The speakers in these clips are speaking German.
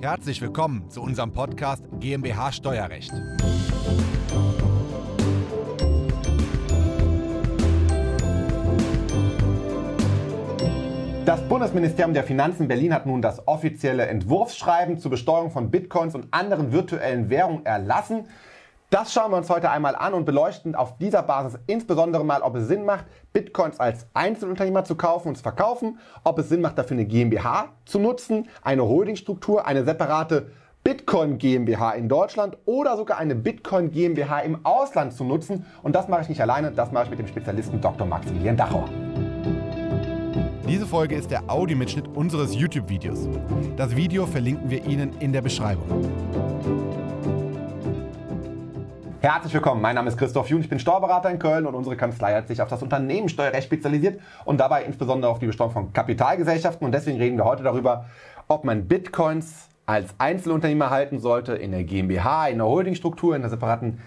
Herzlich willkommen zu unserem Podcast GmbH Steuerrecht. Das Bundesministerium der Finanzen Berlin hat nun das offizielle Entwurfsschreiben zur Besteuerung von Bitcoins und anderen virtuellen Währungen erlassen. Das schauen wir uns heute einmal an und beleuchten auf dieser Basis insbesondere mal, ob es Sinn macht, Bitcoins als Einzelunternehmer zu kaufen und zu verkaufen, ob es Sinn macht, dafür eine GmbH zu nutzen, eine Holdingstruktur, eine separate Bitcoin GmbH in Deutschland oder sogar eine Bitcoin GmbH im Ausland zu nutzen. Und das mache ich nicht alleine, das mache ich mit dem Spezialisten Dr. Maximilian Dachauer. Diese Folge ist der Audiomitschnitt unseres YouTube-Videos. Das Video verlinken wir Ihnen in der Beschreibung. Herzlich willkommen, mein Name ist Christoph Jun, ich bin Steuerberater in Köln und unsere Kanzlei hat sich auf das Unternehmenssteuerrecht spezialisiert und dabei insbesondere auf die Besteuerung von Kapitalgesellschaften. Und deswegen reden wir heute darüber, ob man Bitcoins als Einzelunternehmer halten sollte, in der GmbH, in der Holdingstruktur, in der separaten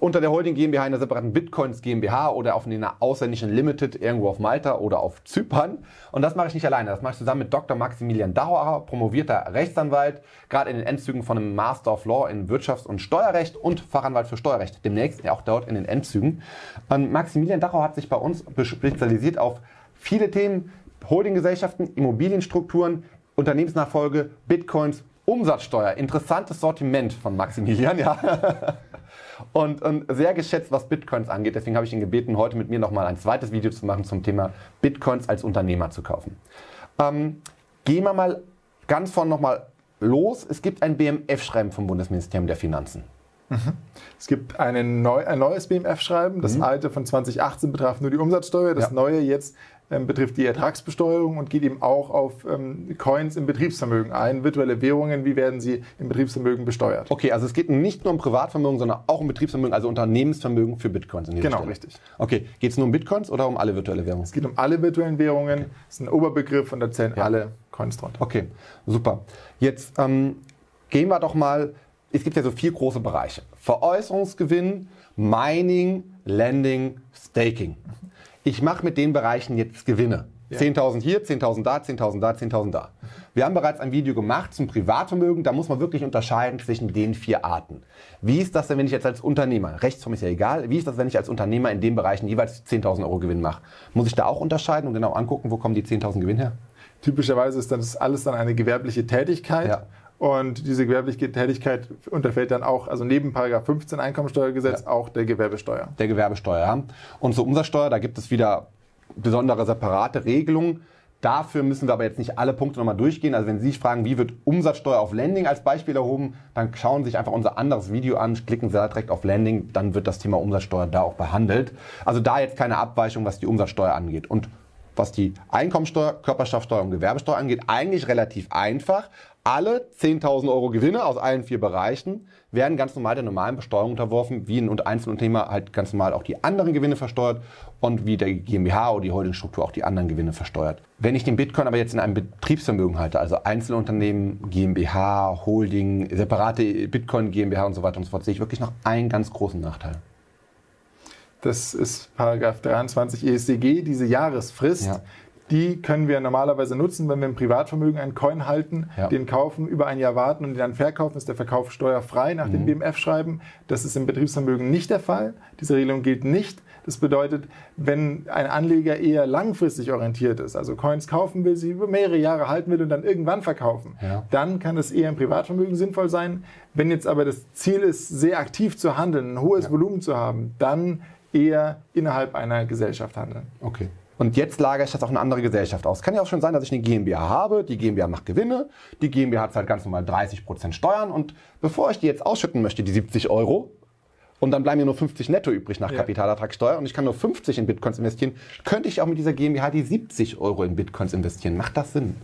unter der Holding GmbH in der separaten Bitcoins GmbH oder auf einer ausländischen Limited irgendwo auf Malta oder auf Zypern. Und das mache ich nicht alleine. Das mache ich zusammen mit Dr. Maximilian Dauer, promovierter Rechtsanwalt, gerade in den Endzügen von einem Master of Law in Wirtschafts- und Steuerrecht und Fachanwalt für Steuerrecht. Demnächst auch dort in den Endzügen. Und Maximilian Dachau hat sich bei uns spezialisiert auf viele Themen, Holdinggesellschaften, Immobilienstrukturen, Unternehmensnachfolge, Bitcoins, Umsatzsteuer. Interessantes Sortiment von Maximilian, ja. und, und sehr geschätzt, was Bitcoins angeht. Deswegen habe ich ihn gebeten, heute mit mir nochmal ein zweites Video zu machen zum Thema Bitcoins als Unternehmer zu kaufen. Ähm, gehen wir mal ganz vorne nochmal los. Es gibt ein BMF-Schreiben vom Bundesministerium der Finanzen. Mhm. Es gibt neu, ein neues BMF-Schreiben. Das mhm. alte von 2018 betraf nur die Umsatzsteuer. Das ja. neue jetzt betrifft die Ertragsbesteuerung und geht eben auch auf ähm, Coins im Betriebsvermögen ein. Virtuelle Währungen, wie werden sie im Betriebsvermögen besteuert? Okay, also es geht nicht nur um Privatvermögen, sondern auch um Betriebsvermögen, also Unternehmensvermögen für Bitcoins. genau, Stelle. richtig. Okay, geht es nur um Bitcoins oder um alle virtuelle Währungen? Es geht um alle virtuellen Währungen. Okay. Das ist ein Oberbegriff und da zählen ja. alle Coins drunter. Okay, super. Jetzt ähm, gehen wir doch mal, es gibt ja so vier große Bereiche. Veräußerungsgewinn, Mining, Lending, Staking ich mache mit den Bereichen jetzt Gewinne. Ja. 10.000 hier, 10.000 da, 10.000 da, 10.000 da. Wir haben bereits ein Video gemacht zum Privatvermögen. Da muss man wirklich unterscheiden zwischen den vier Arten. Wie ist das denn, wenn ich jetzt als Unternehmer, Rechtsform ist ja egal, wie ist das, wenn ich als Unternehmer in den Bereichen jeweils 10.000 Euro Gewinn mache? Muss ich da auch unterscheiden und genau angucken, wo kommen die 10.000 Gewinn her? Typischerweise ist das alles dann eine gewerbliche Tätigkeit. Ja. Und diese gewerbliche Tätigkeit unterfällt dann auch, also neben Paragraph 15 Einkommensteuergesetz, ja. auch der Gewerbesteuer. Der Gewerbesteuer, ja. Und zur Umsatzsteuer, da gibt es wieder besondere separate Regelungen. Dafür müssen wir aber jetzt nicht alle Punkte nochmal durchgehen. Also wenn Sie sich fragen, wie wird Umsatzsteuer auf Landing als Beispiel erhoben, dann schauen Sie sich einfach unser anderes Video an, klicken Sie da direkt auf Landing, dann wird das Thema Umsatzsteuer da auch behandelt. Also da jetzt keine Abweichung, was die Umsatzsteuer angeht. Und was die Einkommensteuer, Körperschaftsteuer und Gewerbesteuer angeht, eigentlich relativ einfach. Alle 10.000 Euro Gewinne aus allen vier Bereichen werden ganz normal der normalen Besteuerung unterworfen, wie ein Einzelunternehmer halt ganz normal auch die anderen Gewinne versteuert und wie der GmbH oder die Holdingstruktur auch die anderen Gewinne versteuert. Wenn ich den Bitcoin aber jetzt in einem Betriebsvermögen halte, also Einzelunternehmen, GmbH, Holding, separate Bitcoin, GmbH und so weiter und so fort, sehe ich wirklich noch einen ganz großen Nachteil. Das ist Paragraph 23 ESDG, diese Jahresfrist. Ja. Die können wir normalerweise nutzen, wenn wir im Privatvermögen einen Coin halten, ja. den kaufen, über ein Jahr warten und den dann verkaufen, ist der Verkauf steuerfrei nach mhm. dem BMF-Schreiben. Das ist im Betriebsvermögen nicht der Fall. Diese Regelung gilt nicht. Das bedeutet, wenn ein Anleger eher langfristig orientiert ist, also Coins kaufen will, sie über mehrere Jahre halten will und dann irgendwann verkaufen, ja. dann kann es eher im Privatvermögen sinnvoll sein. Wenn jetzt aber das Ziel ist, sehr aktiv zu handeln, ein hohes ja. Volumen zu haben, dann eher innerhalb einer Gesellschaft handeln. Okay. Und jetzt lagere ich das auch in eine andere Gesellschaft aus. Kann ja auch schon sein, dass ich eine GmbH habe. Die GmbH macht Gewinne. Die GmbH hat halt ganz normal 30% Steuern. Und bevor ich die jetzt ausschütten möchte, die 70 Euro, und dann bleiben mir nur 50 netto übrig nach ja. Kapitalertragssteuer und ich kann nur 50 in Bitcoins investieren, könnte ich auch mit dieser GmbH die 70 Euro in Bitcoins investieren. Macht das Sinn?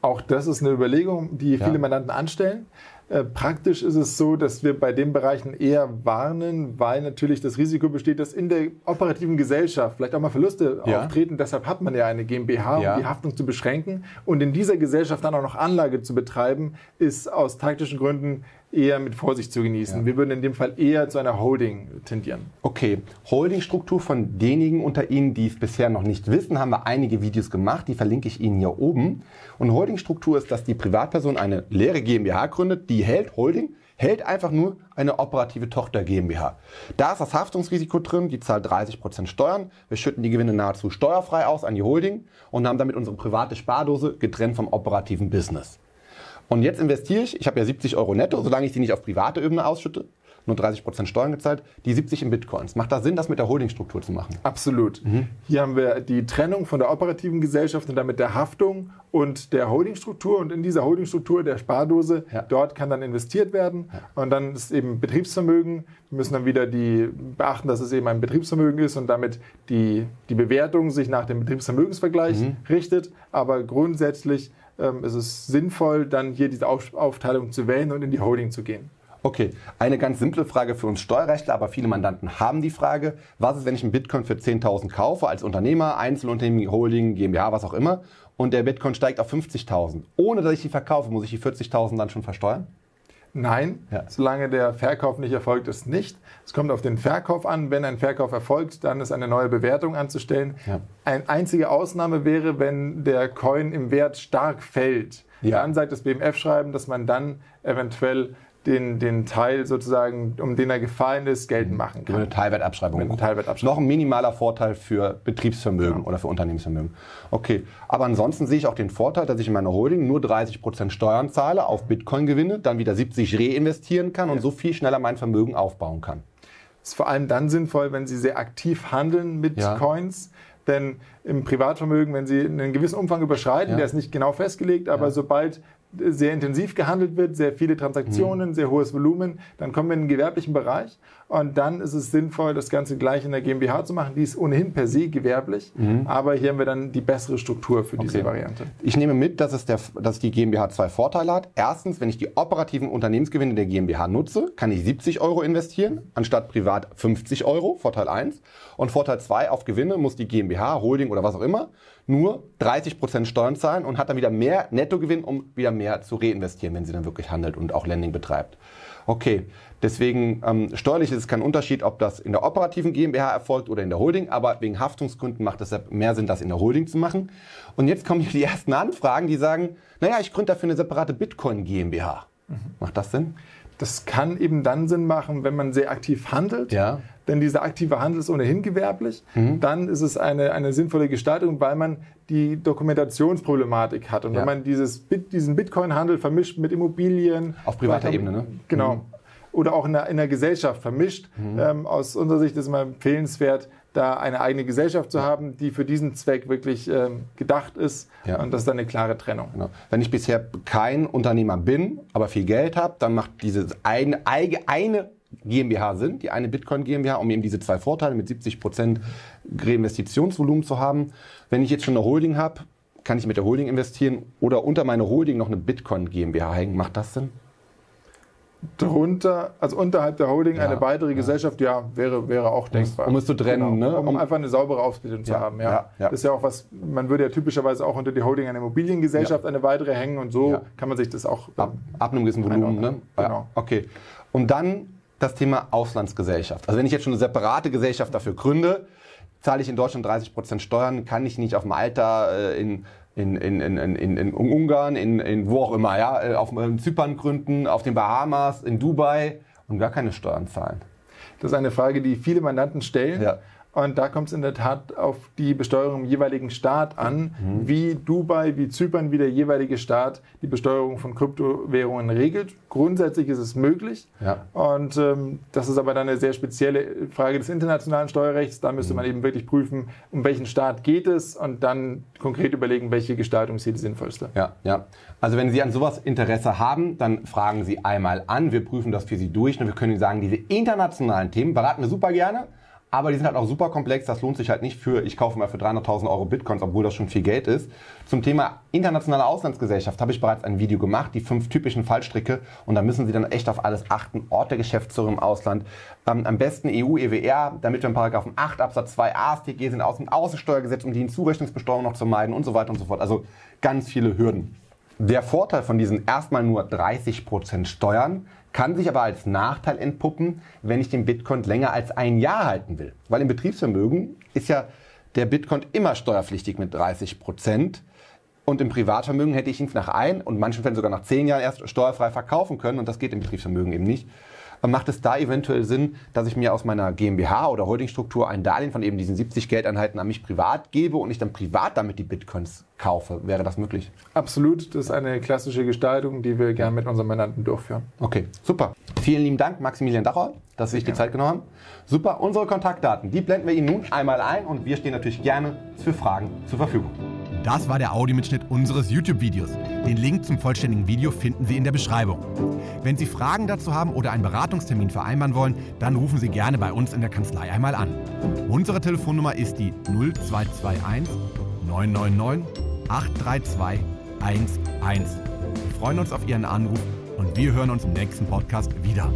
Auch das ist eine Überlegung, die viele ja. Mandanten anstellen. Äh, praktisch ist es so, dass wir bei den Bereichen eher warnen, weil natürlich das Risiko besteht, dass in der operativen Gesellschaft vielleicht auch mal Verluste ja. auftreten. Deshalb hat man ja eine GmbH, um ja. die Haftung zu beschränken. Und in dieser Gesellschaft dann auch noch Anlage zu betreiben, ist aus taktischen Gründen eher mit Vorsicht zu genießen. Ja. Wir würden in dem Fall eher zu einer Holding tendieren. Okay, Holdingstruktur von denjenigen unter Ihnen, die es bisher noch nicht wissen, haben wir einige Videos gemacht, die verlinke ich Ihnen hier oben. Und Holdingstruktur ist, dass die Privatperson eine leere GmbH gründet, die hält Holding, hält einfach nur eine operative Tochter GmbH. Da ist das Haftungsrisiko drin, die zahlt 30% Steuern. Wir schütten die Gewinne nahezu steuerfrei aus an die Holding und haben damit unsere private Spardose getrennt vom operativen Business. Und jetzt investiere ich, ich habe ja 70 Euro netto, solange ich die nicht auf private Ebene ausschütte, nur 30 Prozent Steuern gezahlt, die 70 in Bitcoins. Macht da Sinn, das mit der Holdingstruktur zu machen? Absolut. Mhm. Hier haben wir die Trennung von der operativen Gesellschaft und damit der Haftung und der Holdingstruktur. Und in dieser Holdingstruktur der Spardose, ja. dort kann dann investiert werden. Ja. Und dann ist eben Betriebsvermögen. Wir müssen dann wieder die beachten, dass es eben ein Betriebsvermögen ist und damit die, die Bewertung sich nach dem Betriebsvermögensvergleich mhm. richtet. Aber grundsätzlich ähm, ist es sinnvoll, dann hier diese Aufteilung zu wählen und in die Holding zu gehen. Okay, eine ganz simple Frage für uns Steuerrechtler, aber viele Mandanten haben die Frage, was ist, wenn ich einen Bitcoin für 10.000 kaufe, als Unternehmer, Einzelunternehmen, Holding, GmbH, was auch immer, und der Bitcoin steigt auf 50.000. Ohne dass ich die verkaufe, muss ich die 40.000 dann schon versteuern? Nein, ja. solange der Verkauf nicht erfolgt ist, nicht. Es kommt auf den Verkauf an. Wenn ein Verkauf erfolgt, dann ist eine neue Bewertung anzustellen. Ja. Eine einzige Ausnahme wäre, wenn der Coin im Wert stark fällt. Ja. Dann sagt das BMF-Schreiben, dass man dann eventuell den, den Teil sozusagen, um den er gefallen ist, geltend machen kann. Eine Teilwertabschreibung. Mit einer Teilwertabschreibung. Noch ein minimaler Vorteil für Betriebsvermögen ja. oder für Unternehmensvermögen. Okay, aber ansonsten sehe ich auch den Vorteil, dass ich in meiner Holding nur 30% Steuern zahle, auf Bitcoin gewinne, dann wieder 70 reinvestieren kann ja. und so viel schneller mein Vermögen aufbauen kann. Ist vor allem dann sinnvoll, wenn Sie sehr aktiv handeln mit ja. Coins. Denn im Privatvermögen, wenn Sie einen gewissen Umfang überschreiten, ja. der ist nicht genau festgelegt, aber ja. sobald sehr intensiv gehandelt wird, sehr viele Transaktionen, mhm. sehr hohes Volumen, dann kommen wir in den gewerblichen Bereich und dann ist es sinnvoll, das Ganze gleich in der GmbH zu machen. Die ist ohnehin per se gewerblich, mhm. aber hier haben wir dann die bessere Struktur für diese okay. Variante. Ich nehme mit, dass, es der, dass die GmbH zwei Vorteile hat. Erstens, wenn ich die operativen Unternehmensgewinne der GmbH nutze, kann ich 70 Euro investieren, anstatt privat 50 Euro, Vorteil 1. Und Vorteil 2, auf Gewinne muss die GmbH, Holding oder was auch immer, nur 30% Steuern zahlen und hat dann wieder mehr Nettogewinn, um wieder mehr zu reinvestieren, wenn sie dann wirklich handelt und auch Lending betreibt. Okay, deswegen ähm, steuerlich ist es kein Unterschied, ob das in der operativen GmbH erfolgt oder in der Holding, aber wegen Haftungsgründen macht es mehr Sinn, das in der Holding zu machen. Und jetzt kommen hier die ersten Anfragen, die sagen, naja, ich gründe dafür eine separate Bitcoin GmbH. Mhm. Macht das Sinn? Das kann eben dann Sinn machen, wenn man sehr aktiv handelt. Ja. Denn dieser aktive Handel ist ohnehin gewerblich. Mhm. Dann ist es eine, eine sinnvolle Gestaltung, weil man die Dokumentationsproblematik hat. Und ja. wenn man dieses Bit, diesen Bitcoin-Handel vermischt mit Immobilien. Auf privater Ebene, ne? Genau. Mhm. Oder auch in der, in der Gesellschaft vermischt. Mhm. Ähm, aus unserer Sicht ist es immer empfehlenswert, da eine eigene Gesellschaft zu haben, die für diesen Zweck wirklich ähm, gedacht ist. Ja. Und das ist dann eine klare Trennung. Genau. Wenn ich bisher kein Unternehmer bin, aber viel Geld habe, dann macht diese eine, eine GmbH Sinn, die eine Bitcoin GmbH, um eben diese zwei Vorteile mit 70 Prozent Reinvestitionsvolumen zu haben. Wenn ich jetzt schon eine Holding habe, kann ich mit der Holding investieren oder unter meine Holding noch eine Bitcoin GmbH hängen. Macht das Sinn? Drunter, also unterhalb der Holding ja, eine weitere ja. Gesellschaft, ja, wäre, wäre auch denkbar. Um es zu trennen, genau, ne? Um, um, einfach eine saubere Aufsplittung ja, zu haben, ja. Das ist ja auch was, man würde ja typischerweise auch unter die Holding eine Immobiliengesellschaft eine weitere hängen und so kann man sich das auch ab, ab einem gewissen Volumen, ne? Genau. Okay. Und dann das Thema Auslandsgesellschaft. Also wenn ich jetzt schon eine separate Gesellschaft dafür gründe, zahle ich in Deutschland 30 Prozent Steuern, kann ich nicht auf Malta äh, in in, in, in, in, in Ungarn, in, in wo auch immer, ja, äh, auf Zypern gründen, auf den Bahamas, in Dubai und gar keine Steuern zahlen? Das ist eine Frage, die viele Mandanten stellen. Ja. Und da kommt es in der Tat auf die Besteuerung im jeweiligen Staat an, mhm. wie Dubai, wie Zypern, wie der jeweilige Staat die Besteuerung von Kryptowährungen regelt. Grundsätzlich ist es möglich. Ja. Und ähm, das ist aber dann eine sehr spezielle Frage des internationalen Steuerrechts. Da müsste mhm. man eben wirklich prüfen, um welchen Staat geht es und dann konkret überlegen, welche Gestaltung ist hier die sinnvollste. Ja, ja. Also wenn Sie an sowas Interesse haben, dann fragen Sie einmal an. Wir prüfen das für Sie durch und wir können Ihnen sagen, diese internationalen Themen beraten wir super gerne. Aber die sind halt auch super komplex. Das lohnt sich halt nicht für, ich kaufe mal für 300.000 Euro Bitcoins, obwohl das schon viel Geld ist. Zum Thema internationale Auslandsgesellschaft habe ich bereits ein Video gemacht, die fünf typischen Fallstricke. Und da müssen Sie dann echt auf alles achten. Ort der Geschäftsführung im Ausland. Ähm, am besten EU, EWR, damit wir in Paragraphen 8 Absatz 2 AStG sind, Außen- und Außensteuergesetz, um die Hinzurechnungsbesteuerung noch zu meiden und so weiter und so fort. Also ganz viele Hürden. Der Vorteil von diesen erstmal nur 30% Steuern kann sich aber als Nachteil entpuppen, wenn ich den Bitcoin länger als ein Jahr halten will. Weil im Betriebsvermögen ist ja der Bitcoin immer steuerpflichtig mit 30 Prozent. Und im Privatvermögen hätte ich ihn nach ein und manchen Fällen sogar nach zehn Jahren erst steuerfrei verkaufen können. Und das geht im Betriebsvermögen eben nicht macht es da eventuell Sinn, dass ich mir aus meiner GmbH oder Holdingstruktur ein Darlehen von eben diesen 70 Geldeinheiten an mich privat gebe und ich dann privat damit die Bitcoins kaufe? Wäre das möglich? Absolut. Das ist eine klassische Gestaltung, die wir gerne mit unseren Mandanten durchführen. Okay, super. Vielen lieben Dank, Maximilian Dachauer, dass Sie sich die Zeit genommen haben. Super. Unsere Kontaktdaten, die blenden wir Ihnen nun einmal ein und wir stehen natürlich gerne für Fragen zur Verfügung. Das war der Audiomitschnitt unseres YouTube-Videos. Den Link zum vollständigen Video finden Sie in der Beschreibung. Wenn Sie Fragen dazu haben oder einen Beratungstermin vereinbaren wollen, dann rufen Sie gerne bei uns in der Kanzlei einmal an. Unsere Telefonnummer ist die 0221 999 832 11. Wir freuen uns auf Ihren Anruf und wir hören uns im nächsten Podcast wieder.